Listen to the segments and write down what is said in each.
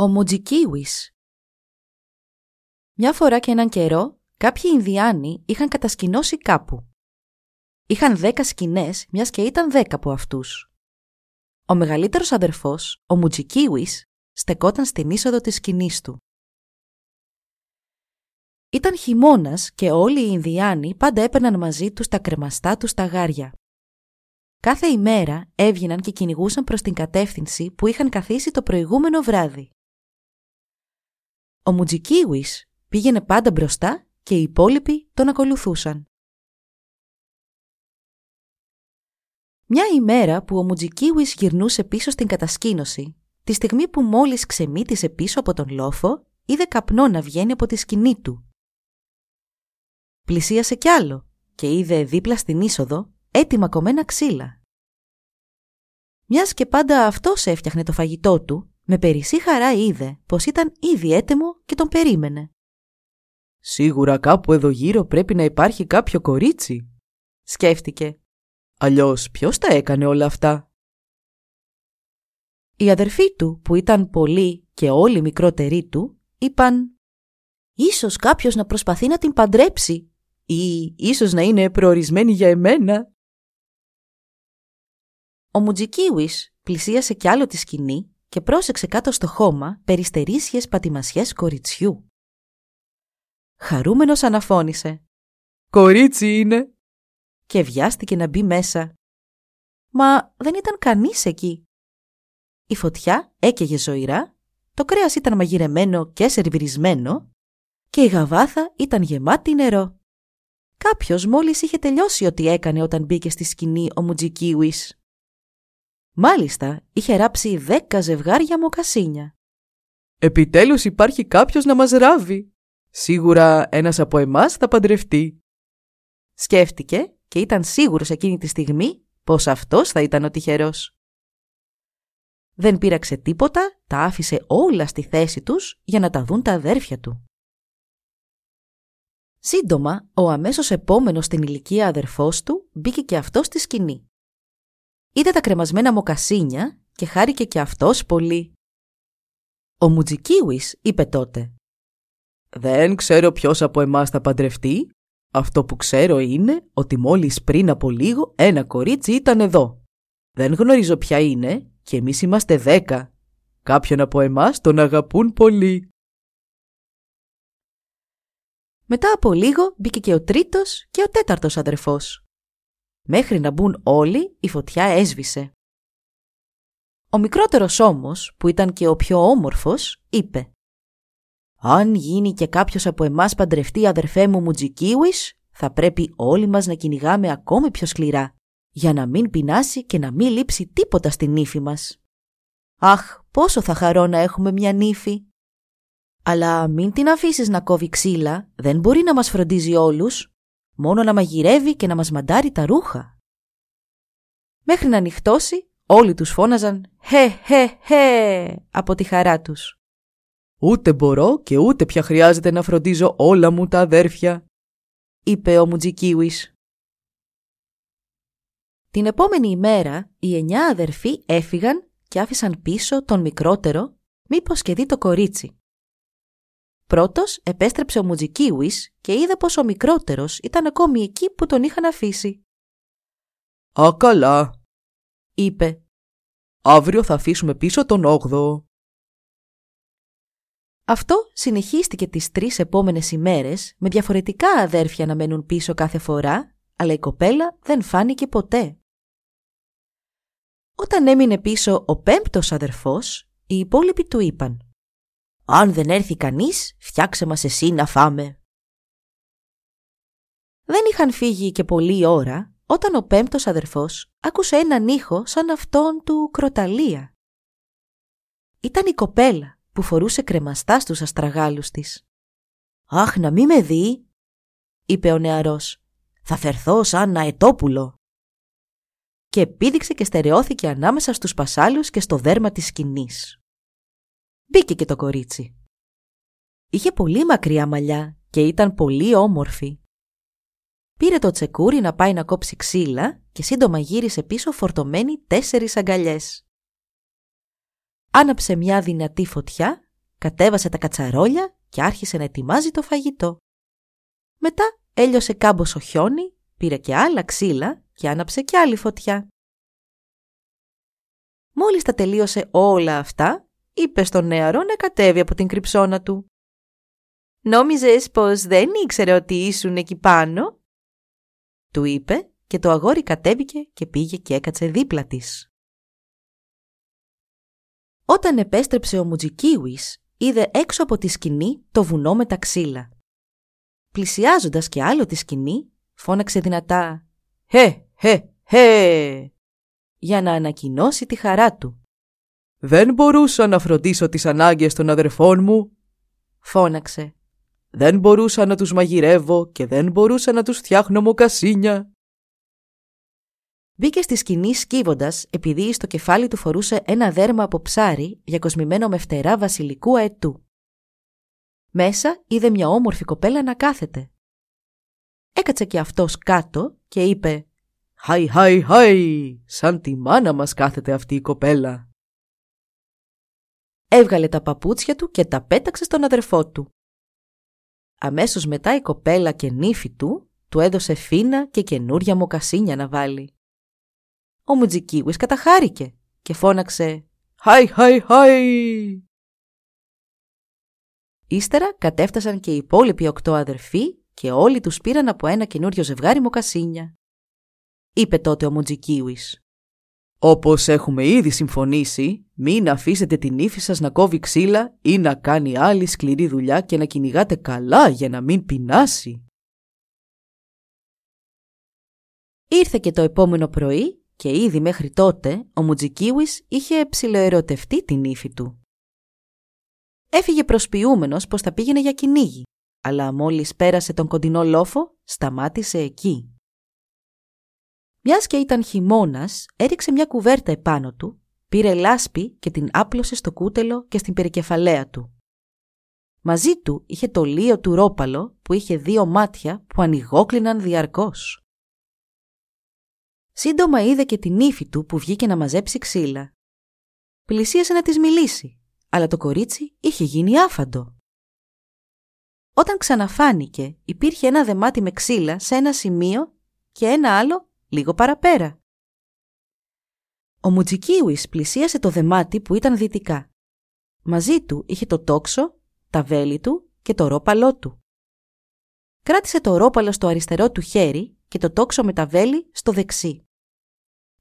Ο Μουτζικίουις Μια φορά και έναν καιρό, κάποιοι Ινδιάνοι είχαν κατασκηνώσει κάπου. Είχαν δέκα σκηνές, μιας και ήταν δέκα από αυτούς. Ο μεγαλύτερος αδερφός, ο Μουτζικίουις, στεκόταν στην είσοδο της σκηνής του. Ήταν χειμώνας και όλοι οι Ινδιάνοι πάντα έπαιρναν μαζί τους τα κρεμαστά τους τα γάρια. Κάθε ημέρα έβγαιναν και κυνηγούσαν προς την κατεύθυνση που είχαν καθίσει το προηγούμενο βράδυ. Ο Μουτζικίουις πήγαινε πάντα μπροστά και οι υπόλοιποι τον ακολουθούσαν. Μια ημέρα που ο Μουτζικίουις γυρνούσε πίσω στην κατασκήνωση, τη στιγμή που μόλις ξεμύτησε πίσω από τον λόφο, είδε καπνό να βγαίνει από τη σκηνή του. Πλησίασε κι άλλο και είδε δίπλα στην είσοδο έτοιμα κομμένα ξύλα. Μιας και πάντα αυτός έφτιαχνε το φαγητό του, με περισσή χαρά είδε πως ήταν ήδη έτοιμο και τον περίμενε. Σίγουρα κάπου εδώ γύρω πρέπει να υπάρχει κάποιο κορίτσι. Σκέφτηκε. Αλλιώς ποιος τα έκανε όλα αυτά; Οι αδερφοί του, που ήταν πολλοί και όλοι μικρότεροι του, είπαν «Ίσως κάποιος να προσπαθεί να την παντρέψει ή ίσως να είναι προορισμένη για εμένα». Ο Μουτζικίουις πλησίασε κι άλλο τη σκηνή και πρόσεξε κάτω στο χώμα περιστερίσιες πατημασιές κοριτσιού. Χαρούμενος αναφώνησε. «Κορίτσι είναι!» Και βιάστηκε να μπει μέσα. Μα δεν ήταν κανείς εκεί. Η φωτιά έκαιγε ζωηρά, το κρέας ήταν μαγειρεμένο και σερβιρισμένο και η γαβάθα ήταν γεμάτη νερό. Κάποιος μόλις είχε τελειώσει ό,τι έκανε όταν μπήκε στη σκηνή ο Μουτζικίουις. Μάλιστα, είχε ράψει δέκα ζευγάρια μοκασίνια. «Επιτέλους υπάρχει κάποιος να μας ράβει. Σίγουρα ένας από εμάς θα παντρευτεί». Σκέφτηκε και ήταν σίγουρος εκείνη τη στιγμή πως αυτός θα ήταν ο τυχερός. Δεν πήραξε τίποτα, τα άφησε όλα στη θέση τους για να τα δουν τα αδέρφια του. Σύντομα, ο αμέσως επόμενος στην ηλικία αδερφός του μπήκε και αυτός στη σκηνή. Είδε τα κρεμασμένα μοκασίνια και χάρηκε και αυτός πολύ. Ο Μουτζικίουις είπε τότε «Δεν ξέρω ποιος από εμάς θα παντρευτεί. Αυτό που ξέρω είναι ότι μόλις πριν από λίγο ένα κορίτσι ήταν εδώ. Δεν γνωρίζω ποια είναι και εμείς είμαστε δέκα. Κάποιον από εμάς τον αγαπούν πολύ». Μετά από λίγο μπήκε και ο τρίτος και ο τέταρτος αδερφός. Μέχρι να μπουν όλοι, η φωτιά έσβησε. Ο μικρότερος όμως, που ήταν και ο πιο όμορφος, είπε «Αν γίνει και κάποιος από εμάς παντρευτεί αδερφέ μου Μουτζικίουις, θα πρέπει όλοι μας να κυνηγάμε ακόμη πιο σκληρά, για να μην πεινάσει και να μην λείψει τίποτα στην νύφη μας. Αχ, πόσο θα χαρώ να έχουμε μια νύφη. Αλλά μην την αφήσεις να κόβει ξύλα, δεν μπορεί να μας φροντίζει όλους μόνο να μαγειρεύει και να μας μαντάρει τα ρούχα. Μέχρι να νυχτώσει, όλοι τους φώναζαν «Χε, χε, χε» από τη χαρά τους. «Ούτε μπορώ και ούτε πια χρειάζεται να φροντίζω όλα μου τα αδέρφια», είπε ο Μουτζικίουις. Την επόμενη ημέρα, οι εννιά αδερφοί έφυγαν και άφησαν πίσω τον μικρότερο, μήπως και δει το κορίτσι. Πρώτος επέστρεψε ο Μουτζικίουις και είδε πως ο μικρότερος ήταν ακόμη εκεί που τον είχαν αφήσει. «Α, καλά», είπε. «Αύριο θα αφήσουμε πίσω τον όγδοο». Αυτό συνεχίστηκε τις τρεις επόμενες ημέρες με διαφορετικά αδέρφια να μένουν πίσω κάθε φορά, αλλά η κοπέλα δεν φάνηκε ποτέ. Όταν έμεινε πίσω ο πέμπτος αδερφός, οι υπόλοιποι του είπαν αν δεν έρθει κανείς, φτιάξε μας εσύ να φάμε. Δεν είχαν φύγει και πολλή ώρα, όταν ο πέμπτος αδερφός άκουσε έναν ήχο σαν αυτόν του κροταλία. Ήταν η κοπέλα που φορούσε κρεμαστά στους αστραγάλους της. «Αχ, να μη με δει», είπε ο νεαρός. «Θα φερθώ σαν αετόπουλο». Και επίδειξε και στερεώθηκε ανάμεσα στους πασάλους και στο δέρμα της σκηνής. Μπήκε και το κορίτσι. Είχε πολύ μακριά μαλλιά και ήταν πολύ όμορφη. Πήρε το τσεκούρι να πάει να κόψει ξύλα και σύντομα γύρισε πίσω φορτωμένη τέσσερις αγκαλιές. Άναψε μια δυνατή φωτιά, κατέβασε τα κατσαρόλια και άρχισε να ετοιμάζει το φαγητό. Μετά έλειωσε κάμποσο χιόνι, πήρε και άλλα ξύλα και άναψε και άλλη φωτιά. Μόλις τα τελείωσε όλα αυτά, είπε στον νεαρό να κατέβει από την κρυψώνα του. «Νόμιζες πως δεν ήξερε ότι ήσουν εκεί πάνω» του είπε και το αγόρι κατέβηκε και πήγε και έκατσε δίπλα της. Όταν επέστρεψε ο Μουτζικίουις, είδε έξω από τη σκηνή το βουνό με τα ξύλα. Πλησιάζοντας και άλλο τη σκηνή, φώναξε δυνατά «Χε, χε, χε» για να ανακοινώσει τη χαρά του. «Δεν μπορούσα να φροντίσω τις ανάγκες των αδερφών μου», φώναξε. «Δεν μπορούσα να τους μαγειρεύω και δεν μπορούσα να τους φτιάχνω μοκασίνια». Μπήκε στη σκηνή σκύβοντας επειδή στο κεφάλι του φορούσε ένα δέρμα από ψάρι διακοσμημένο με φτερά βασιλικού αετού. Μέσα είδε μια όμορφη κοπέλα να κάθεται. Έκατσε και αυτός κάτω και είπε «Χαϊ, χαϊ, χαϊ, σαν τη μάνα μας κάθεται αυτή η κοπέλα». Έβγαλε τα παπούτσια του και τα πέταξε στον αδερφό του. Αμέσως μετά η κοπέλα και νύφη του του έδωσε φίνα και καινούρια μοκασίνια να βάλει. Ο Μουτζικίουις καταχάρηκε και φώναξε «Χαϊ, χαϊ, χαϊ». Ύστερα κατέφτασαν και οι υπόλοιποι οκτώ αδερφοί και όλοι τους πήραν από ένα καινούριο ζευγάρι μοκασίνια. Είπε τότε ο Μουτζικίουις «Όπως έχουμε ήδη συμφωνήσει, μην αφήσετε την ύφη σας να κόβει ξύλα ή να κάνει άλλη σκληρή δουλειά και να κυνηγάτε καλά για να μην πεινάσει». Ήρθε και το επόμενο πρωί και ήδη μέχρι τότε ο Μουτζικίουις είχε ψιλοερωτευτεί την ύφη του. Έφυγε προσποιούμενος πως θα πήγαινε για κυνήγι, αλλά μόλις πέρασε τον κοντινό λόφο, σταμάτησε εκεί. Μιας και ήταν χειμώνας, έριξε μια κουβέρτα επάνω του, πήρε λάσπη και την άπλωσε στο κούτελο και στην περικεφαλαία του. Μαζί του είχε το λίο του ρόπαλο που είχε δύο μάτια που ανοιγόκλιναν διαρκώς. Σύντομα είδε και την ύφη του που βγήκε να μαζέψει ξύλα. Πλησίασε να της μιλήσει, αλλά το κορίτσι είχε γίνει άφαντο. Όταν ξαναφάνηκε, υπήρχε ένα δεμάτι με ξύλα σε ένα σημείο και ένα άλλο λίγο παραπέρα. Ο Μουτζικίουις πλησίασε το δεμάτι που ήταν δυτικά. Μαζί του είχε το τόξο, τα βέλη του και το ρόπαλό του. Κράτησε το ρόπαλο στο αριστερό του χέρι και το τόξο με τα βέλη στο δεξί.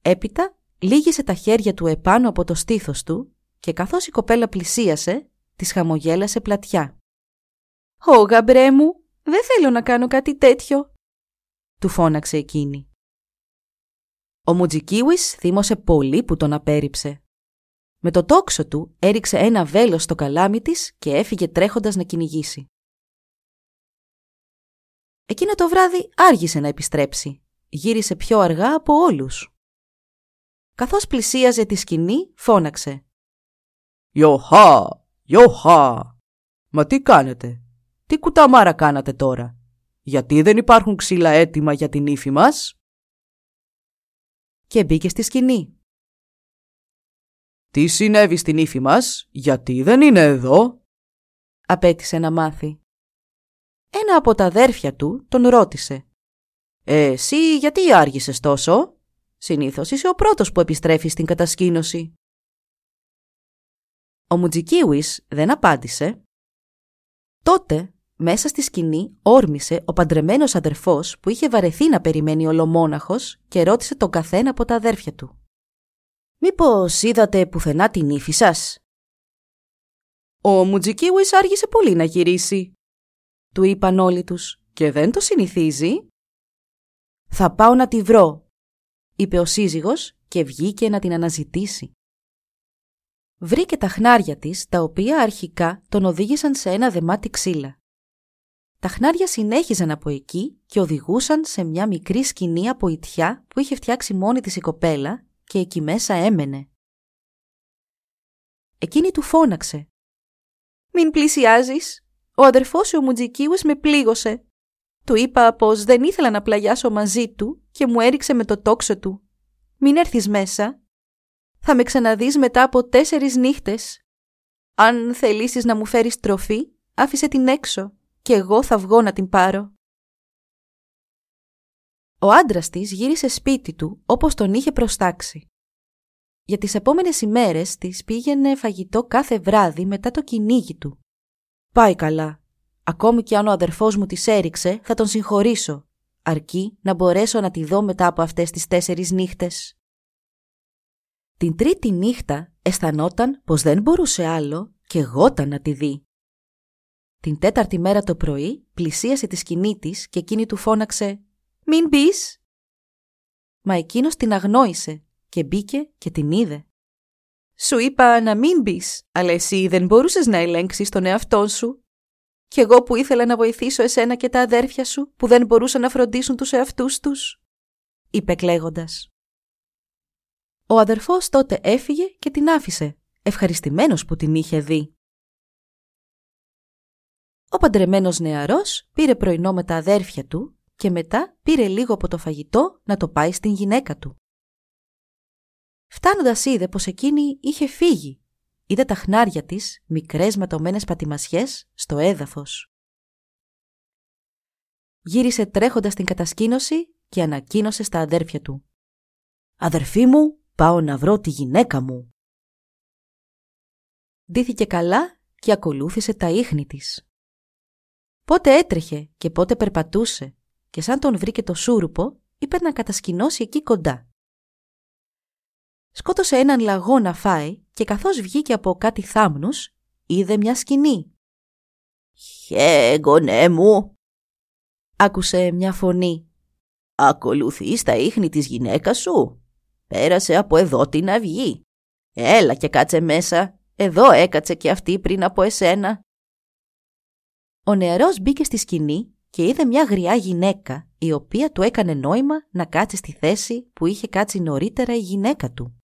Έπειτα λίγησε τα χέρια του επάνω από το στήθος του και καθώς η κοπέλα πλησίασε, της χαμογέλασε πλατιά. «Ω, γαμπρέ μου, δεν θέλω να κάνω κάτι τέτοιο», του φώναξε εκείνη. Ο Μουτζικίουις θύμωσε πολύ που τον απέρριψε. Με το τόξο του έριξε ένα βέλος στο καλάμι της και έφυγε τρέχοντας να κυνηγήσει. Εκείνο το βράδυ άργησε να επιστρέψει. Γύρισε πιο αργά από όλους. Καθώς πλησίαζε τη σκηνή, φώναξε. «Ιωχά! Ιωχά! Μα τι κάνετε! Τι κουταμάρα κάνατε τώρα! Γιατί δεν υπάρχουν ξύλα έτοιμα για την ύφη μας» και μπήκε στη σκηνή. «Τι συνέβη στην ύφη μας, γιατί δεν είναι εδώ» απέτησε να μάθει. Ένα από τα αδέρφια του τον ρώτησε. «Ε, εσύ γιατί άργησες τόσο» Συνήθως είσαι ο πρώτος που επιστρέφει στην κατασκήνωση. Ο Μουτζικίουις δεν απάντησε. Τότε, μέσα στη σκηνή, όρμησε ο παντρεμένος αδερφός που είχε βαρεθεί να περιμένει ολομόναχος και ρώτησε τον καθένα από τα αδέρφια του. «Μήπως είδατε πουθενά την ύφη σας» «Ο Μουτζικίουις άργησε πολύ να γυρίσει», του είπαν όλοι τους «και δεν το συνηθίζει». «Θα πάω να τη βρω», είπε ο σύζυγος και βγήκε να την αναζητήσει. βρήκε τα χνάρια της, τα οποία αρχικά τον οδήγησαν σε ένα δεμάτι ξύλα. Τα χνάρια συνέχιζαν από εκεί και οδηγούσαν σε μια μικρή σκηνή από ιτιά που είχε φτιάξει μόνη της η κοπέλα και εκεί μέσα έμενε. Εκείνη του φώναξε. «Μην πλησιάζεις! Ο αδερφός σου ο Μουτζικίους με πλήγωσε. Του είπα πως δεν ήθελα να πλαγιάσω μαζί του και μου έριξε με το τόξο του. Μην έρθεις μέσα. Θα με ξαναδείς μετά από τέσσερις νύχτες. Αν θελήσεις να μου φέρεις τροφή, άφησε την έξω και εγώ θα βγω να την πάρω. Ο άντρας της γύρισε σπίτι του όπως τον είχε προστάξει. Για τις επόμενες ημέρες της πήγαινε φαγητό κάθε βράδυ μετά το κυνήγι του. Πάει καλά. Ακόμη κι αν ο αδερφός μου τη έριξε, θα τον συγχωρήσω, αρκεί να μπορέσω να τη δω μετά από αυτές τις τέσσερις νύχτες. Την τρίτη νύχτα αισθανόταν πως δεν μπορούσε άλλο και γόταν να τη δει. Την τέταρτη μέρα το πρωί πλησίασε τη σκηνή της και εκείνη του φώναξε «Μην μπεις. Μα εκείνος την αγνόησε και μπήκε και την είδε. «Σου είπα να μην μπεις, αλλά εσύ δεν μπορούσες να ελέγξεις τον εαυτό σου. Κι εγώ που ήθελα να βοηθήσω εσένα και τα αδέρφια σου που δεν μπορούσαν να φροντίσουν τους εαυτούς τους», είπε κλαίγοντας. Ο αδερφός τότε έφυγε και την άφησε, ευχαριστημένος που την είχε δει. Ο παντρεμένος νεαρός πήρε πρωινό με τα αδέρφια του και μετά πήρε λίγο από το φαγητό να το πάει στην γυναίκα του. Φτάνοντας είδε πως εκείνη είχε φύγει. Είδε τα χνάρια της, μικρές ματωμένες πατημασιές, στο έδαφος. Γύρισε τρέχοντας την κατασκήνωση και ανακοίνωσε στα αδέρφια του. «Αδερφή μου, πάω να βρω τη γυναίκα μου». Ντύθηκε καλά και ακολούθησε τα ίχνη της. Πότε έτρεχε και πότε περπατούσε και σαν τον βρήκε το σούρουπο, είπε να κατασκηνώσει εκεί κοντά. Σκότωσε έναν λαγό να φάει και καθώς βγήκε από κάτι θάμνους, είδε μια σκηνή. «Χε, γονέ μου», άκουσε μια φωνή. «Ακολουθείς τα ίχνη της γυναίκας σου. Πέρασε από εδώ την αυγή. Έλα και κάτσε μέσα. Εδώ έκατσε και αυτή πριν από εσένα. Ο νεαρός μπήκε στη σκηνή και είδε μια γριά γυναίκα, η οποία του έκανε νόημα να κάτσει στη θέση που είχε κάτσει νωρίτερα η γυναίκα του.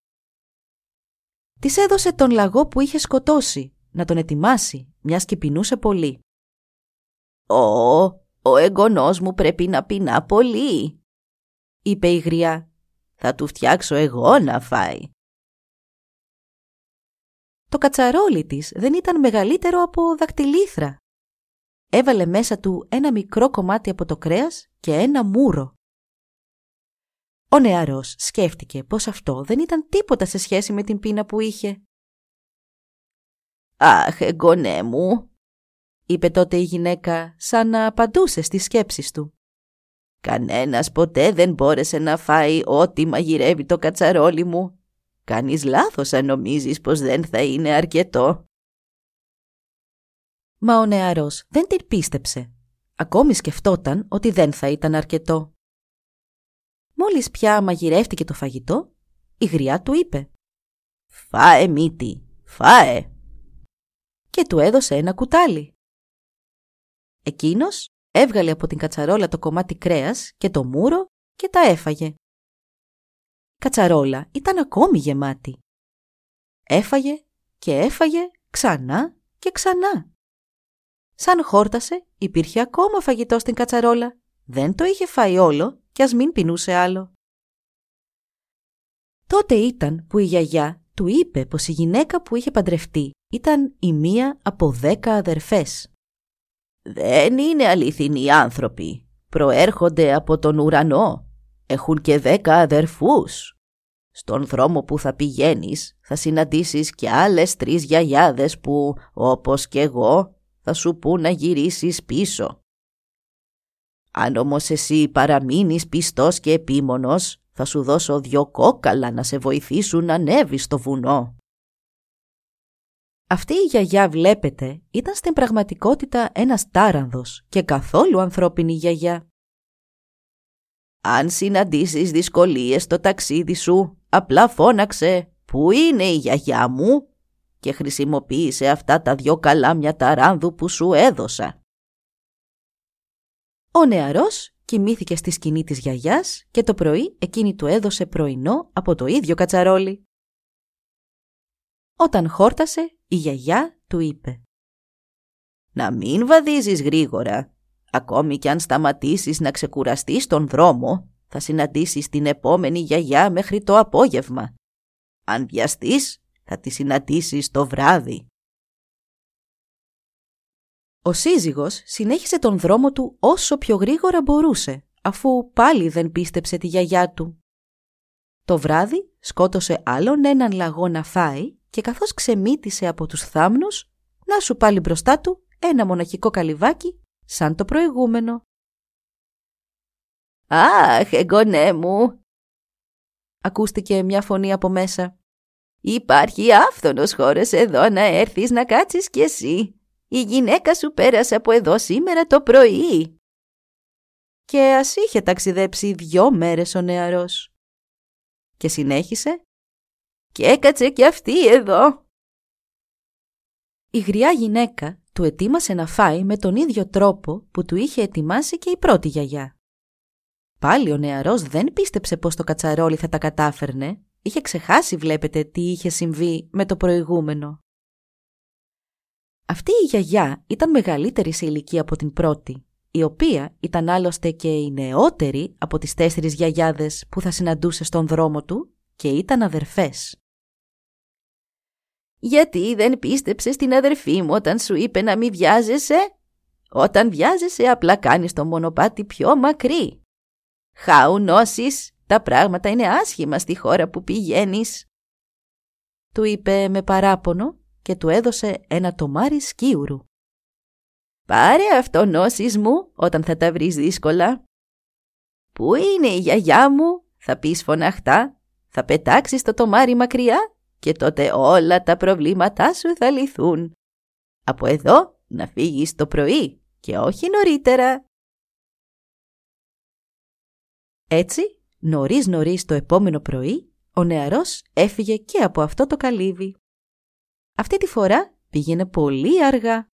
Της έδωσε τον λαγό που είχε σκοτώσει, να τον ετοιμάσει, μιας και πεινούσε πολύ. «Ω, ο εγγονός μου πρέπει να πεινά πολύ», είπε η γριά. «Θα του φτιάξω εγώ να φάει». Το κατσαρόλι της δεν ήταν μεγαλύτερο από δακτυλίθρα έβαλε μέσα του ένα μικρό κομμάτι από το κρέας και ένα μούρο. Ο νεαρός σκέφτηκε πως αυτό δεν ήταν τίποτα σε σχέση με την πείνα που είχε. «Αχ, εγγονέ μου», είπε τότε η γυναίκα σαν να απαντούσε στις σκέψεις του. «Κανένας ποτέ δεν μπόρεσε να φάει ό,τι μαγειρεύει το κατσαρόλι μου. Κάνεις λάθος αν νομίζεις πως δεν θα είναι αρκετό». Μα ο νεαρός δεν την πίστεψε. Ακόμη σκεφτόταν ότι δεν θα ήταν αρκετό. Μόλις πια μαγειρεύτηκε το φαγητό, η γριά του είπε «Φάε μύτη, φάε» και του έδωσε ένα κουτάλι. Εκείνος έβγαλε από την κατσαρόλα το κομμάτι κρέας και το μούρο και τα έφαγε. Η κατσαρόλα ήταν ακόμη γεμάτη. Έφαγε και έφαγε ξανά και ξανά. Σαν χόρτασε, υπήρχε ακόμα φαγητό στην κατσαρόλα. Δεν το είχε φάει όλο κι ας μην πεινούσε άλλο. Τότε ήταν που η γιαγιά του είπε πως η γυναίκα που είχε παντρευτεί ήταν η μία από δέκα αδερφές. «Δεν είναι αληθινοί άνθρωποι. Προέρχονται από τον ουρανό. Έχουν και δέκα αδερφούς. Στον δρόμο που θα πηγαίνεις θα συναντήσεις και άλλες τρεις γιαγιάδες που, όπως και εγώ, θα σου πού να γυρίσεις πίσω. Αν όμως εσύ παραμείνεις πιστός και επίμονος, θα σου δώσω δυο κόκαλα να σε βοηθήσουν να ανέβεις στο βουνό. Αυτή η γιαγιά βλέπετε ήταν στην πραγματικότητα ένας τάρανδος και καθόλου ανθρώπινη γιαγιά. Αν συναντήσεις δυσκολίες στο ταξίδι σου, απλά φώναξε «Πού είναι η γιαγιά μου» και χρησιμοποίησε αυτά τα δυο καλάμια ταράνδου που σου έδωσα. Ο νεαρός κοιμήθηκε στη σκηνή της γιαγιάς και το πρωί εκείνη του έδωσε πρωινό από το ίδιο κατσαρόλι. Όταν χόρτασε, η γιαγιά του είπε «Να μην βαδίζεις γρήγορα. Ακόμη κι αν σταματήσεις να ξεκουραστείς στον δρόμο, θα συναντήσεις την επόμενη γιαγιά μέχρι το απόγευμα. Αν βιαστείς, θα τη συναντήσεις το βράδυ». Ο σύζυγος συνέχισε τον δρόμο του όσο πιο γρήγορα μπορούσε, αφού πάλι δεν πίστεψε τη γιαγιά του. Το βράδυ σκότωσε άλλον έναν λαγό να φάει και καθώς ξεμύτησε από τους θάμνους, να σου πάλι μπροστά του ένα μοναχικό καλυβάκι σαν το προηγούμενο. «Αχ, εγγονέ μου», ακούστηκε μια φωνή από μέσα. «Υπάρχει άφθονος χώρος εδώ να έρθεις να κάτσεις κι εσύ. Η γυναίκα σου πέρασε από εδώ σήμερα το πρωί». Και ας είχε ταξιδέψει δυο μέρες ο νεαρός. Και συνέχισε «Και έκατσε κι αυτή εδώ». Η γριά γυναίκα του ετοίμασε να φάει με τον ίδιο τρόπο που του είχε ετοιμάσει και η πρώτη γιαγιά. Πάλι ο νεαρός δεν πίστεψε πως το κατσαρόλι θα τα κατάφερνε. Είχε ξεχάσει βλέπετε τι είχε συμβεί με το προηγούμενο. Αυτή η γιαγιά ήταν μεγαλύτερη σε ηλικία από την πρώτη, η οποία ήταν άλλωστε και η νεότερη από τις τέσσερις γιαγιάδες που θα συναντούσε στον δρόμο του και ήταν αδερφές. «Γιατί δεν πίστεψες την αδερφή μου όταν σου είπε να μην βιάζεσαι» Όταν βιάζεσαι απλά κάνεις το μονοπάτι πιο μακρύ. Χάου νόσεις, τα πράγματα είναι άσχημα στη χώρα που πηγαίνεις. Του είπε με παράπονο και του έδωσε ένα τομάρι σκίουρου. Πάρε αυτό νόσεις μου όταν θα τα βρεις δύσκολα. Πού είναι η γιαγιά μου, θα πεις φωναχτά, θα πετάξεις το τομάρι μακριά και τότε όλα τα προβλήματά σου θα λυθούν. Από εδώ να φύγεις το πρωί και όχι νωρίτερα. Έτσι, νωρίς νωρίς το επόμενο πρωί, ο νεαρός έφυγε και από αυτό το καλύβι. Αυτή τη φορά πήγαινε πολύ αργά.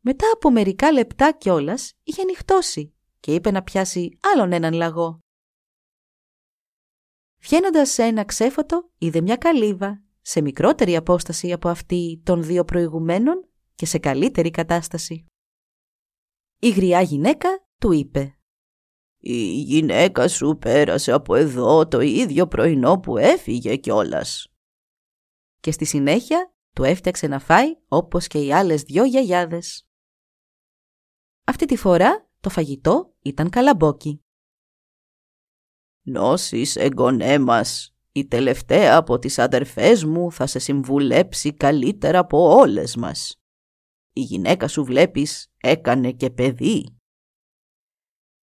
Μετά από μερικά λεπτά κιόλας είχε νυχτώσει και είπε να πιάσει άλλον έναν λαγό. Βγαίνοντας σε ένα ξέφωτο είδε μια καλύβα σε μικρότερη απόσταση από αυτή των δύο προηγουμένων και σε καλύτερη κατάσταση. Η γριά γυναίκα του είπε «Η γυναίκα σου πέρασε από εδώ το ίδιο πρωινό που έφυγε κιόλας» και στη συνέχεια του έφτιαξε να φάει όπως και οι άλλες δυο γιαγιάδες. Αυτή τη φορά το φαγητό ήταν καλαμπόκι. «Νόσεις εγγονέ μας, η τελευταία από τις αδερφές μου θα σε συμβουλέψει καλύτερα από όλες μας. Η γυναίκα σου βλέπεις έκανε και παιδί.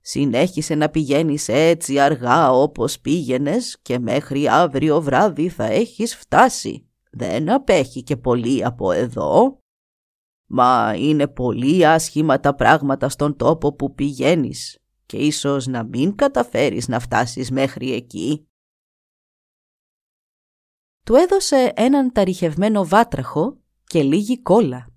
Συνέχισε να πηγαίνεις έτσι αργά όπως πήγαινες και μέχρι αύριο βράδυ θα έχεις φτάσει δεν απέχει και πολύ από εδώ. Μα είναι πολύ άσχημα τα πράγματα στον τόπο που πηγαίνεις και ίσως να μην καταφέρεις να φτάσεις μέχρι εκεί. Του έδωσε έναν ταριχευμένο βάτραχο και λίγη κόλλα.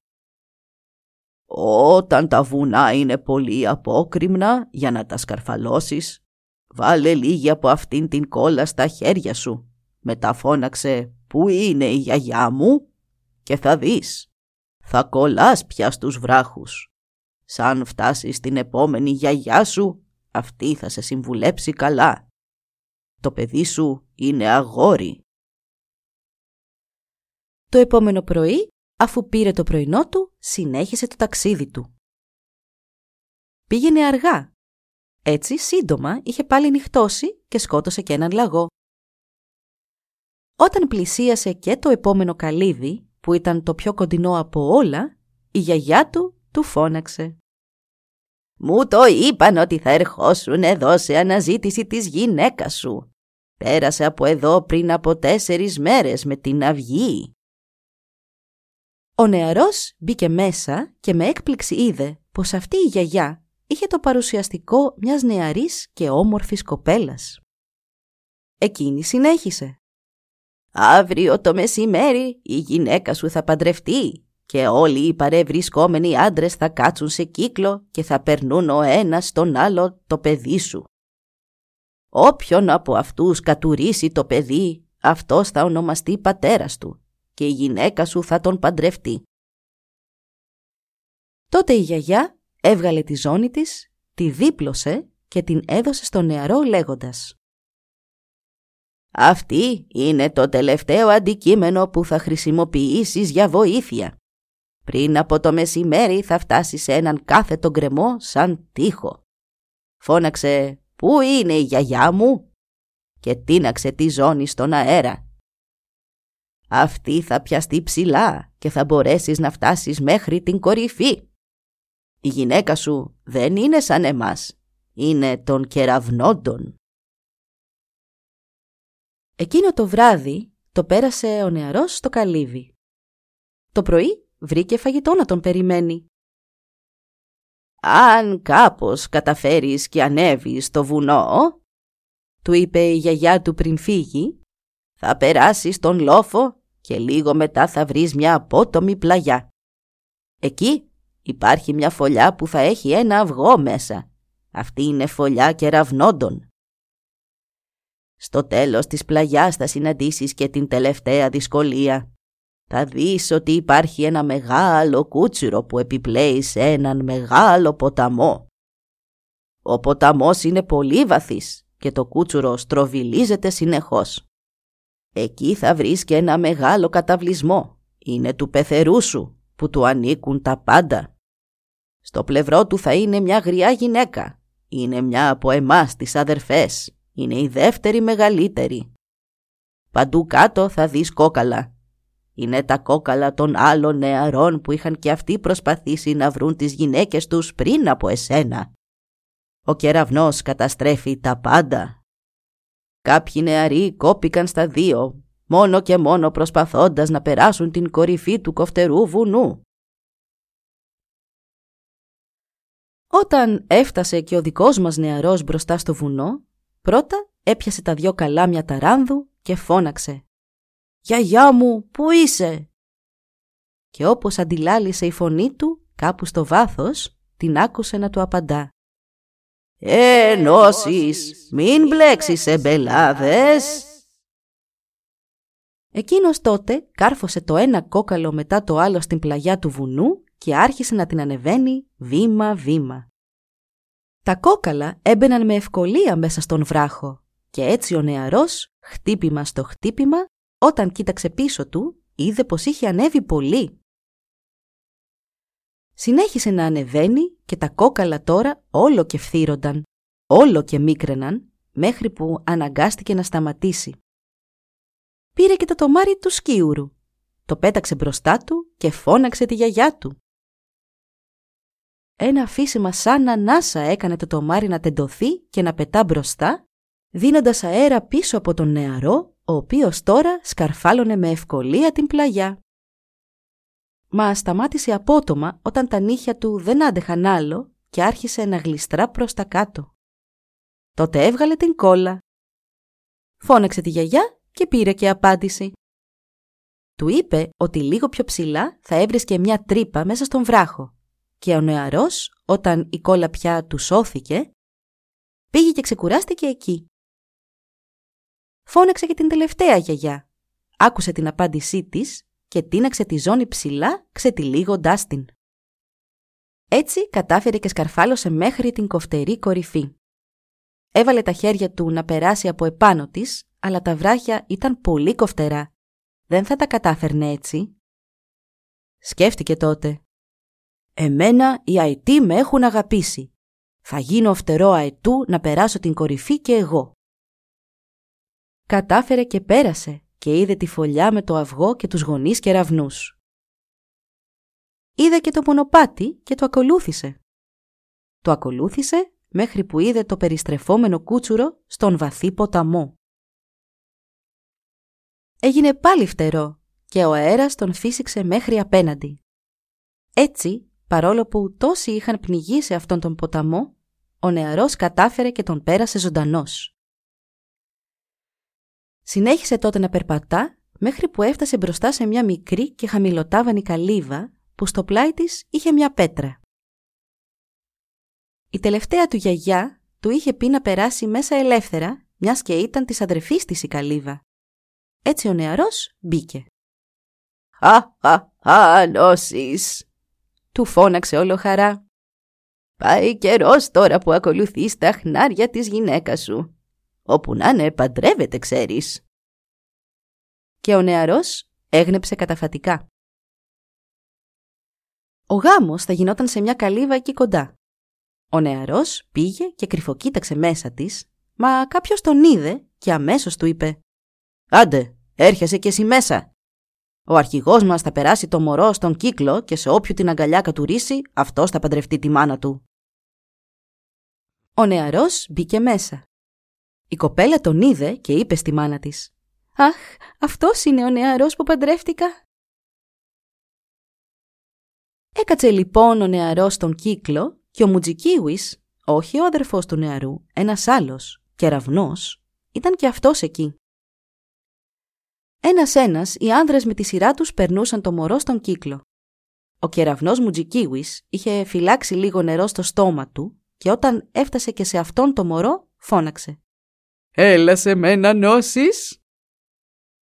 Όταν τα βουνά είναι πολύ απόκριμνα για να τα σκαρφαλώσεις, βάλε λίγη από αυτήν την κόλλα στα χέρια σου. Μετά φώναξε «Πού είναι η γιαγιά μου» και θα δεις. Θα κολλάς πια στους βράχους. Σαν φτάσεις στην επόμενη γιαγιά σου, αυτή θα σε συμβουλέψει καλά. Το παιδί σου είναι αγόρι. Το επόμενο πρωί, αφού πήρε το πρωινό του, συνέχισε το ταξίδι του. Πήγαινε αργά. Έτσι, σύντομα, είχε πάλι νυχτώσει και σκότωσε και έναν λαγό. Όταν πλησίασε και το επόμενο καλύβι, που ήταν το πιο κοντινό από όλα, η γιαγιά του του φώναξε. «Μου το είπαν ότι θα ερχόσουν εδώ σε αναζήτηση της γυναίκας σου. Πέρασε από εδώ πριν από τέσσερις μέρες με την αυγή». Ο νεαρός μπήκε μέσα και με έκπληξη είδε πως αυτή η γιαγιά είχε το παρουσιαστικό μιας νεαρής και όμορφης κοπέλας. Εκείνη συνέχισε. Αύριο το μεσημέρι η γυναίκα σου θα παντρευτεί και όλοι οι παρευρισκόμενοι άντρες θα κάτσουν σε κύκλο και θα περνούν ο ένας τον άλλο το παιδί σου. Όποιον από αυτούς κατουρίσει το παιδί, αυτός θα ονομαστεί πατέρας του και η γυναίκα σου θα τον παντρευτεί. Τότε η γιαγιά έβγαλε τη ζώνη της, τη δίπλωσε και την έδωσε στο νεαρό λέγοντας «Αυτή είναι το τελευταίο αντικείμενο που θα χρησιμοποιήσεις για βοήθεια. Πριν από το μεσημέρι θα φτάσεις σε έναν κάθετο γκρεμό σαν τείχο. Φώναξε «Πού είναι η γιαγιά μου» και τίναξε τη ζώνη στον αέρα. Αυτή θα πιαστεί ψηλά και θα μπορέσεις να φτάσεις μέχρι την κορυφή. Η γυναίκα σου δεν είναι σαν εμάς, είναι των κεραυνόντων. Εκείνο το βράδυ το πέρασε ο νεαρός στο καλύβι. Το πρωί βρήκε φαγητό να τον περιμένει. «Αν κάπως καταφέρεις και ανέβεις στο βουνό», του είπε η γιαγιά του πριν φύγει, «θα περάσεις τον λόφο και λίγο μετά θα βρεις μια απότομη πλαγιά. Εκεί υπάρχει μια φωλιά που θα έχει ένα αυγό μέσα. Αυτή είναι φωλιά κεραυνόντων. Στο τέλος της πλαγιάς θα συναντήσεις και την τελευταία δυσκολία θα δεις ότι υπάρχει ένα μεγάλο κούτσιρο που επιπλέει σε έναν μεγάλο ποταμό. Ο ποταμός είναι πολύ βαθύς και το κούτσουρο στροβιλίζεται συνεχώς. Εκεί θα βρεις και ένα μεγάλο καταβλισμό. Είναι του πεθερού σου που του ανήκουν τα πάντα. Στο πλευρό του θα είναι μια γριά γυναίκα. Είναι μια από εμάς τις αδερφές. Είναι η δεύτερη μεγαλύτερη. Παντού κάτω θα δεις κόκαλα είναι τα κόκαλα των άλλων νεαρών που είχαν και αυτοί προσπαθήσει να βρουν τις γυναίκες τους πριν από εσένα. Ο κεραυνός καταστρέφει τα πάντα. Κάποιοι νεαροί κόπηκαν στα δύο, μόνο και μόνο προσπαθώντας να περάσουν την κορυφή του κοφτερού βουνού. Όταν έφτασε και ο δικός μας νεαρός μπροστά στο βουνό, πρώτα έπιασε τα δυο καλάμια ταράνδου και φώναξε «Γιαγιά μου, πού είσαι» και όπως αντιλάλησε η φωνή του κάπου στο βάθος, την άκουσε να του απαντά. «Ενώσεις, μην μπλέξεις εμπελάδες». Εκείνος τότε κάρφωσε το ένα κόκαλο μετά το άλλο στην πλαγιά του βουνού και άρχισε να την ανεβαίνει βήμα-βήμα. Τα κόκαλα έμπαιναν με ευκολία μέσα στον βράχο και έτσι ο νεαρός, χτύπημα στο χτύπημα, όταν κοίταξε πίσω του, είδε πως είχε ανέβει πολύ. Συνέχισε να ανεβαίνει και τα κόκαλα τώρα όλο και φθύρονταν, όλο και μίκραιναν, μέχρι που αναγκάστηκε να σταματήσει. Πήρε και το τομάρι του σκίουρου, το πέταξε μπροστά του και φώναξε τη γιαγιά του. Ένα αφήσιμα σαν ανάσα έκανε το τομάρι να τεντωθεί και να πετά μπροστά, δίνοντας αέρα πίσω από τον νεαρό ο οποίος τώρα σκαρφάλωνε με ευκολία την πλαγιά. Μα σταμάτησε απότομα όταν τα νύχια του δεν άντεχαν άλλο και άρχισε να γλιστρά προς τα κάτω. Τότε έβγαλε την κόλλα. Φώναξε τη γιαγιά και πήρε και απάντηση. Του είπε ότι λίγο πιο ψηλά θα έβρισκε μια τρύπα μέσα στον βράχο και ο νεαρός, όταν η κόλλα πια του σώθηκε, πήγε και ξεκουράστηκε εκεί. Φώναξε και την τελευταία γιαγιά. Άκουσε την απάντησή της και τίναξε τη ζώνη ψηλά ξετυλίγοντάς την. Έτσι κατάφερε και σκαρφάλωσε μέχρι την κοφτερή κορυφή. Έβαλε τα χέρια του να περάσει από επάνω της, αλλά τα βράχια ήταν πολύ κοφτερά. Δεν θα τα κατάφερνε έτσι. Σκέφτηκε τότε. «Εμένα οι αετοί με έχουν αγαπήσει. Θα γίνω φτερό αετού να περάσω την κορυφή και εγώ» κατάφερε και πέρασε και είδε τη φωλιά με το αυγό και τους γονείς κεραυνούς. Είδε και το μονοπάτι και το ακολούθησε. Το ακολούθησε μέχρι που είδε το περιστρεφόμενο κούτσουρο στον βαθύ ποταμό. Έγινε πάλι φτερό και ο αέρας τον φύσηξε μέχρι απέναντι. Έτσι, παρόλο που τόσοι είχαν πνιγεί σε αυτόν τον ποταμό, ο νεαρός κατάφερε και τον πέρασε ζωντανός. Συνέχισε τότε να περπατά, μέχρι που έφτασε μπροστά σε μια μικρή και χαμηλοτάβανη καλύβα που στο πλάι της είχε μια πέτρα. Η τελευταία του γιαγιά του είχε πει να περάσει μέσα ελεύθερα, μιας και ήταν της αδερφής της η καλύβα. Έτσι ο νεαρός μπήκε. «Α, α, α, νόσεις», του φώναξε όλο χαρά. «Πάει καιρός τώρα που ακολουθείς τα χνάρια της γυναίκας σου. Όπου να είναι παντρεύεται, ξέρεις». Και ο νεαρός έγνεψε καταφατικά. Ο γάμος θα γινόταν σε μια καλύβα εκεί κοντά. Ο νεαρός πήγε και κρυφοκοίταξε μέσα της, μα κάποιος τον είδε και αμέσως του είπε «Άντε, έρχεσαι κι εσύ μέσα. Ο αρχηγός μας θα περάσει το μωρό στον κύκλο και σε όποιο την αγκαλιά κατουρίσει, αυτός θα παντρευτεί τη μάνα του». Ο νεαρός μπήκε μέσα. Η κοπέλα τον είδε και είπε στη μάνα της «Αχ, αυτός είναι ο νεαρός που παντρεύτηκα». Έκατσε λοιπόν ο νεαρός στον κύκλο και ο Μουτζικίουις, όχι ο αδερφός του νεαρού, ένας άλλος, κεραυνός, ήταν και αυτός εκεί. Ένας-ένας οι άνδρες με τη σειρά τους περνούσαν το μωρό στον κύκλο. Ο κεραυνός Μουτζικίουις είχε φυλάξει λίγο νερό στο στόμα του και όταν έφτασε και σε αυτόν το μωρό φώναξε. «Έλα σε μένα νόσεις»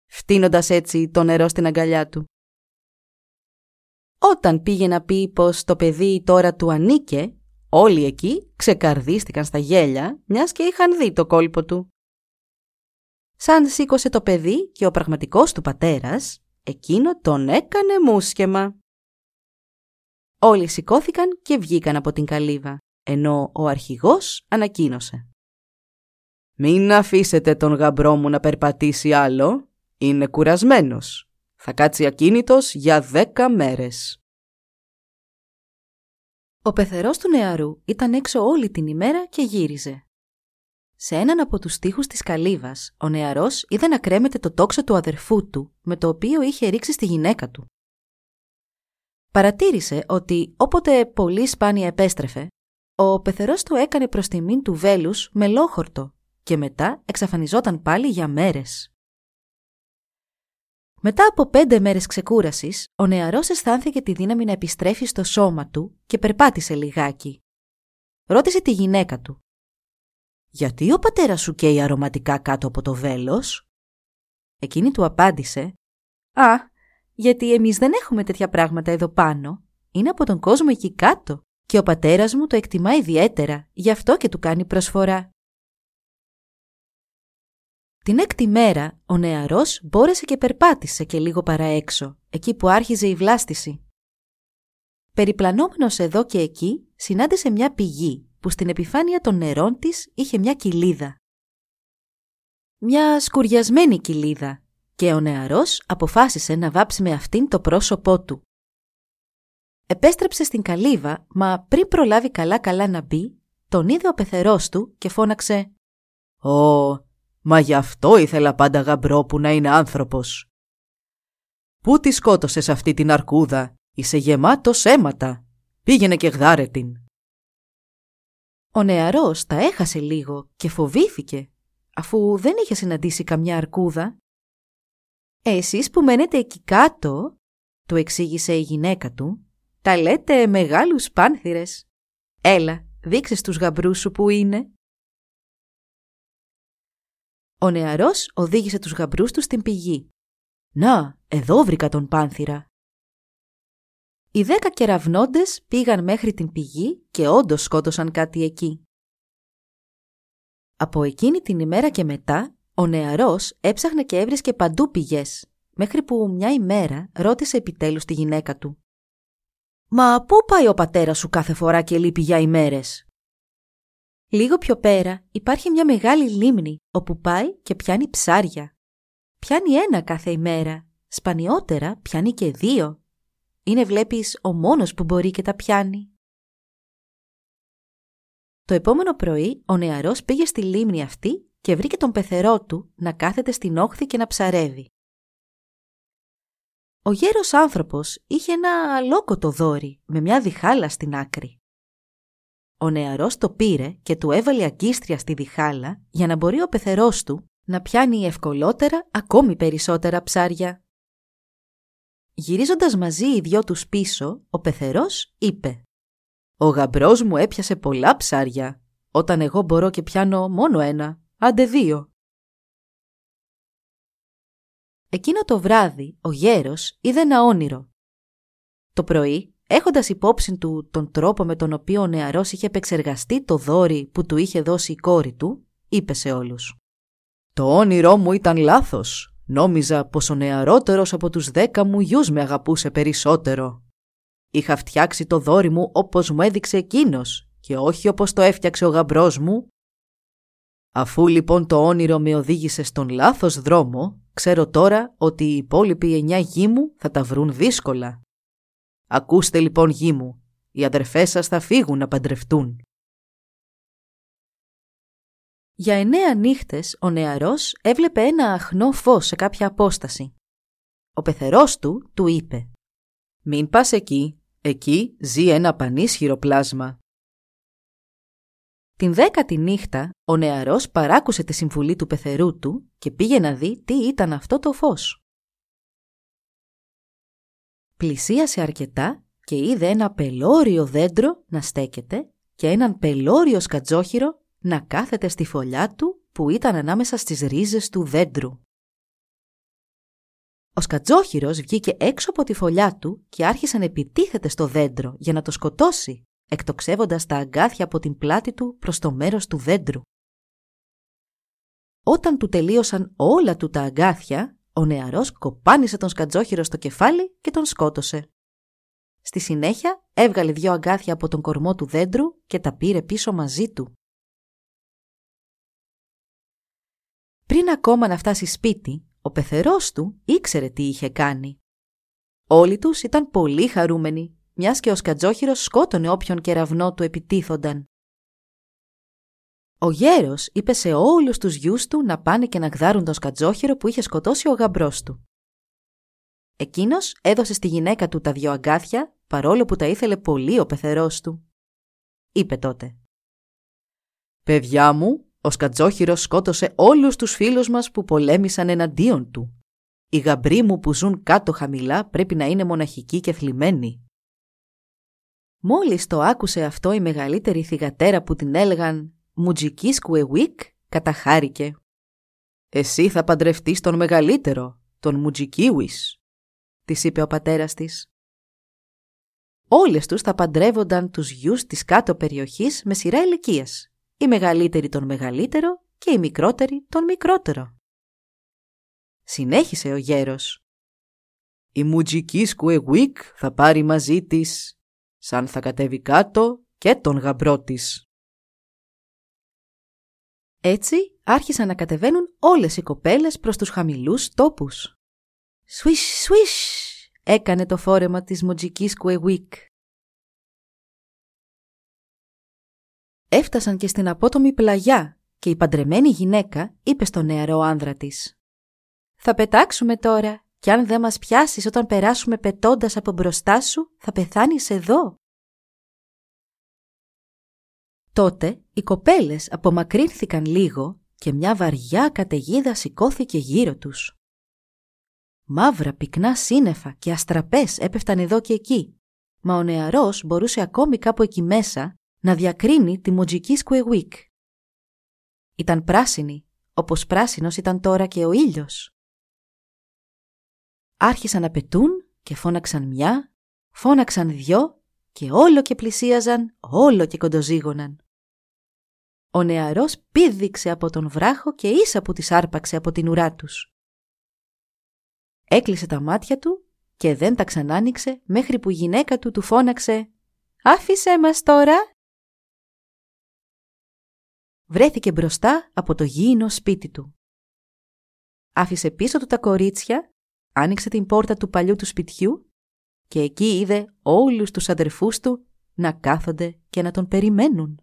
φτύνοντας έτσι το νερό στην αγκαλιά του. Όταν πήγε να πει πως το παιδί τώρα του ανήκε, όλοι εκεί ξεκαρδίστηκαν στα γέλια, μιας και είχαν δει το κόλπο του. Σαν σήκωσε το παιδί και ο πραγματικός του πατέρας, εκείνο τον έκανε μουσκεμα. Όλοι σηκώθηκαν και βγήκαν από την καλύβα, ενώ ο αρχηγός ανακοίνωσε. «Μην αφήσετε τον γαμπρό μου να περπατήσει άλλο, είναι κουρασμένος. Θα κάτσει ακίνητος για δέκα μέρες. Ο πεθερός του νεαρού ήταν έξω όλη την ημέρα και γύριζε. Σε έναν από τους τοίχους της καλύβας, ο νεαρός είδε να κρέμεται το τόξο του αδερφού του, με το οποίο είχε ρίξει στη γυναίκα του. Παρατήρησε ότι όποτε πολύ σπάνια επέστρεφε, ο πεθερός του έκανε προς τιμήν του βέλους με λόχορτο και μετά εξαφανιζόταν πάλι για μέρες. Μετά από πέντε μέρες ξεκούρασης, ο νεαρός αισθάνθηκε τη δύναμη να επιστρέφει στο σώμα του και περπάτησε λιγάκι. Ρώτησε τη γυναίκα του. «Γιατί ο πατέρας σου καίει αρωματικά κάτω από το βέλος» Εκείνη του απάντησε «Α, γιατί εμείς δεν έχουμε τέτοια πράγματα εδώ πάνω. Είναι από τον κόσμο εκεί κάτω και ο πατέρας μου το εκτιμά ιδιαίτερα, γι' αυτό και του κάνει προσφορά». Την έκτη μέρα, ο νεαρός μπόρεσε και περπάτησε και λίγο παρά έξω, εκεί που άρχιζε η βλάστηση. Περιπλανόμενος εδώ και εκεί, συνάντησε μια πηγή που στην επιφάνεια των νερών της είχε μια κοιλίδα. Μια σκουριασμένη κοιλίδα και ο νεαρός αποφάσισε να βάψει με αυτήν το πρόσωπό του. Επέστρεψε στην καλύβα, μα πριν προλάβει καλά-καλά να μπει, τον είδε ο πεθερός του και φώναξε «Ω, Μα γι' αυτό ήθελα πάντα γαμπρό που να είναι άνθρωπος. Πού τη σκότωσες αυτή την αρκούδα, είσαι γεμάτος αίματα. Πήγαινε και γδάρε την. Ο νεαρός τα έχασε λίγο και φοβήθηκε, αφού δεν είχε συναντήσει καμιά αρκούδα. «Εσείς που μένετε εκεί κάτω», του εξήγησε η γυναίκα του, «τα λέτε μεγάλους πάνθυρες. Έλα, δείξε στους γαμπρούς σου που είναι». Ο νεαρός οδήγησε τους γαμπρούς του στην πηγή. «Να, εδώ βρήκα τον πάνθυρα». Οι δέκα κεραυνώντες πήγαν μέχρι την πηγή και όντως σκότωσαν κάτι εκεί. Από εκείνη την ημέρα και μετά, ο νεαρός έψαχνε και έβρισκε παντού πηγές, μέχρι που μια ημέρα ρώτησε επιτέλους τη γυναίκα του. «Μα πού πάει ο πατέρας σου κάθε φορά και λείπει για ημέρες» Λίγο πιο πέρα υπάρχει μια μεγάλη λίμνη όπου πάει και πιάνει ψάρια. Πιάνει ένα κάθε ημέρα, σπανιότερα πιάνει και δύο. Είναι βλέπεις ο μόνος που μπορεί και τα πιάνει. Το επόμενο πρωί ο νεαρός πήγε στη λίμνη αυτή και βρήκε τον πεθερό του να κάθεται στην όχθη και να ψαρεύει. Ο γέρος άνθρωπος είχε ένα αλόκοτο δόρι με μια διχάλα στην άκρη. Ο νεαρός το πήρε και του έβαλε αγκίστρια στη διχάλα για να μπορεί ο πεθερός του να πιάνει ευκολότερα ακόμη περισσότερα ψάρια. Γυρίζοντας μαζί οι δυο τους πίσω, ο πεθερός είπε «Ο γαμπρός μου έπιασε πολλά ψάρια, όταν εγώ μπορώ και πιάνω μόνο ένα, άντε δύο». Εκείνο το βράδυ ο γέρος είδε ένα όνειρο. Το πρωί, έχοντας υπόψη του τον τρόπο με τον οποίο ο νεαρός είχε επεξεργαστεί το δόρι που του είχε δώσει η κόρη του, είπε σε όλους. «Το όνειρό μου ήταν λάθος. Νόμιζα πως ο νεαρότερος από τους δέκα μου γιους με αγαπούσε περισσότερο. Είχα φτιάξει το δόρι μου όπως μου έδειξε εκείνος και όχι όπως το έφτιαξε ο γαμπρός μου. Αφού λοιπόν το όνειρο με οδήγησε στον λάθος δρόμο, ξέρω τώρα ότι οι υπόλοιποι εννιά γη μου θα τα βρουν δύσκολα. Ακούστε λοιπόν γη μου, οι αδερφές σας θα φύγουν να παντρευτούν. Για εννέα νύχτες ο νεαρός έβλεπε ένα αχνό φως σε κάποια απόσταση. Ο πεθερός του του είπε «Μην πας εκεί, εκεί ζει ένα πανίσχυρο πλάσμα». Την δέκατη νύχτα ο νεαρός παράκουσε τη συμβουλή του πεθερού του και πήγε να δει τι ήταν αυτό το φως. Πλησίασε αρκετά και είδε ένα πελώριο δέντρο να στέκεται και έναν πελώριο σκατζόχυρο να κάθεται στη φωλιά του που ήταν ανάμεσα στις ρίζες του δέντρου. Ο σκατζόχυρος βγήκε έξω από τη φωλιά του και άρχισε να επιτίθεται στο δέντρο για να το σκοτώσει, εκτοξεύοντας τα αγκάθια από την πλάτη του προς το μέρος του δέντρου. Όταν του τελείωσαν όλα του τα αγκάθια, ο νεαρός κοπάνισε τον σκατζόχυρο στο κεφάλι και τον σκότωσε. Στη συνέχεια έβγαλε δυο αγκάθια από τον κορμό του δέντρου και τα πήρε πίσω μαζί του. Πριν ακόμα να φτάσει σπίτι, ο πεθερός του ήξερε τι είχε κάνει. Όλοι τους ήταν πολύ χαρούμενοι, μιας και ο σκατζόχυρος σκότωνε όποιον κεραυνό του επιτίθονταν. Ο γέρος είπε σε όλους τους γιους του να πάνε και να γδάρουν τον σκατζόχυρο που είχε σκοτώσει ο γαμπρός του. Εκείνος έδωσε στη γυναίκα του τα δυο αγκάθια, παρόλο που τα ήθελε πολύ ο πεθερός του. Είπε τότε «Παιδιά μου, ο Σκατζόχυρος σκότωσε όλους τους φίλους μας που πολέμησαν εναντίον του. Οι γαμπροί μου που ζουν κάτω χαμηλά πρέπει να είναι μοναχικοί και θλιμμένοι. Μόλις το άκουσε αυτό η μεγαλύτερη θυγατέρα που την έλεγαν «Μουτζική Σκουεουίκ» καταχάρηκε. «Εσύ θα παντρευτείς τον μεγαλύτερο, τον Μουτζικίουις», της είπε ο πατέρας της. Όλες τους θα παντρεύονταν τους γιους της κάτω περιοχής με σειρά ηλικίας η μεγαλύτερη τον μεγαλύτερο και η μικρότερη τον μικρότερο. Συνέχισε ο γέρος. Η μουτζική Σκουεγουίκ θα πάρει μαζί της, σαν θα κατέβει κάτω και τον γαμπρό της. Έτσι άρχισαν να κατεβαίνουν όλες οι κοπέλες προς τους χαμηλούς τόπους. «Σουίσ, σουίσ» έκανε το φόρεμα της μουτζικής Κουεγουίκ. Έφτασαν και στην απότομη πλαγιά και η παντρεμένη γυναίκα είπε στον νεαρό άνδρα της «Θα πετάξουμε τώρα και αν δεν μας πιάσεις όταν περάσουμε πετώντας από μπροστά σου θα πεθάνεις εδώ». Τότε οι κοπέλες απομακρύνθηκαν λίγο και μια βαριά καταιγίδα σηκώθηκε γύρω τους. Μαύρα πυκνά σύννεφα και αστραπές έπεφταν εδώ και εκεί, μα ο νεαρός μπορούσε ακόμη κάπου εκεί μέσα να διακρίνει τη μουτζική Σκουεγουίκ. Ήταν πράσινη, όπως πράσινος ήταν τώρα και ο ήλιος. Άρχισαν να πετούν και φώναξαν μια, φώναξαν δυο και όλο και πλησίαζαν, όλο και κοντοζήγωναν. Ο νεαρός πήδηξε από τον βράχο και ίσα που τις άρπαξε από την ουρά τους. Έκλεισε τα μάτια του και δεν τα ξανάνοιξε μέχρι που η γυναίκα του του φώναξε «Άφησέ μας τώρα!» βρέθηκε μπροστά από το γήινο σπίτι του. Άφησε πίσω του τα κορίτσια, άνοιξε την πόρτα του παλιού του σπιτιού και εκεί είδε όλους τους αδερφούς του να κάθονται και να τον περιμένουν.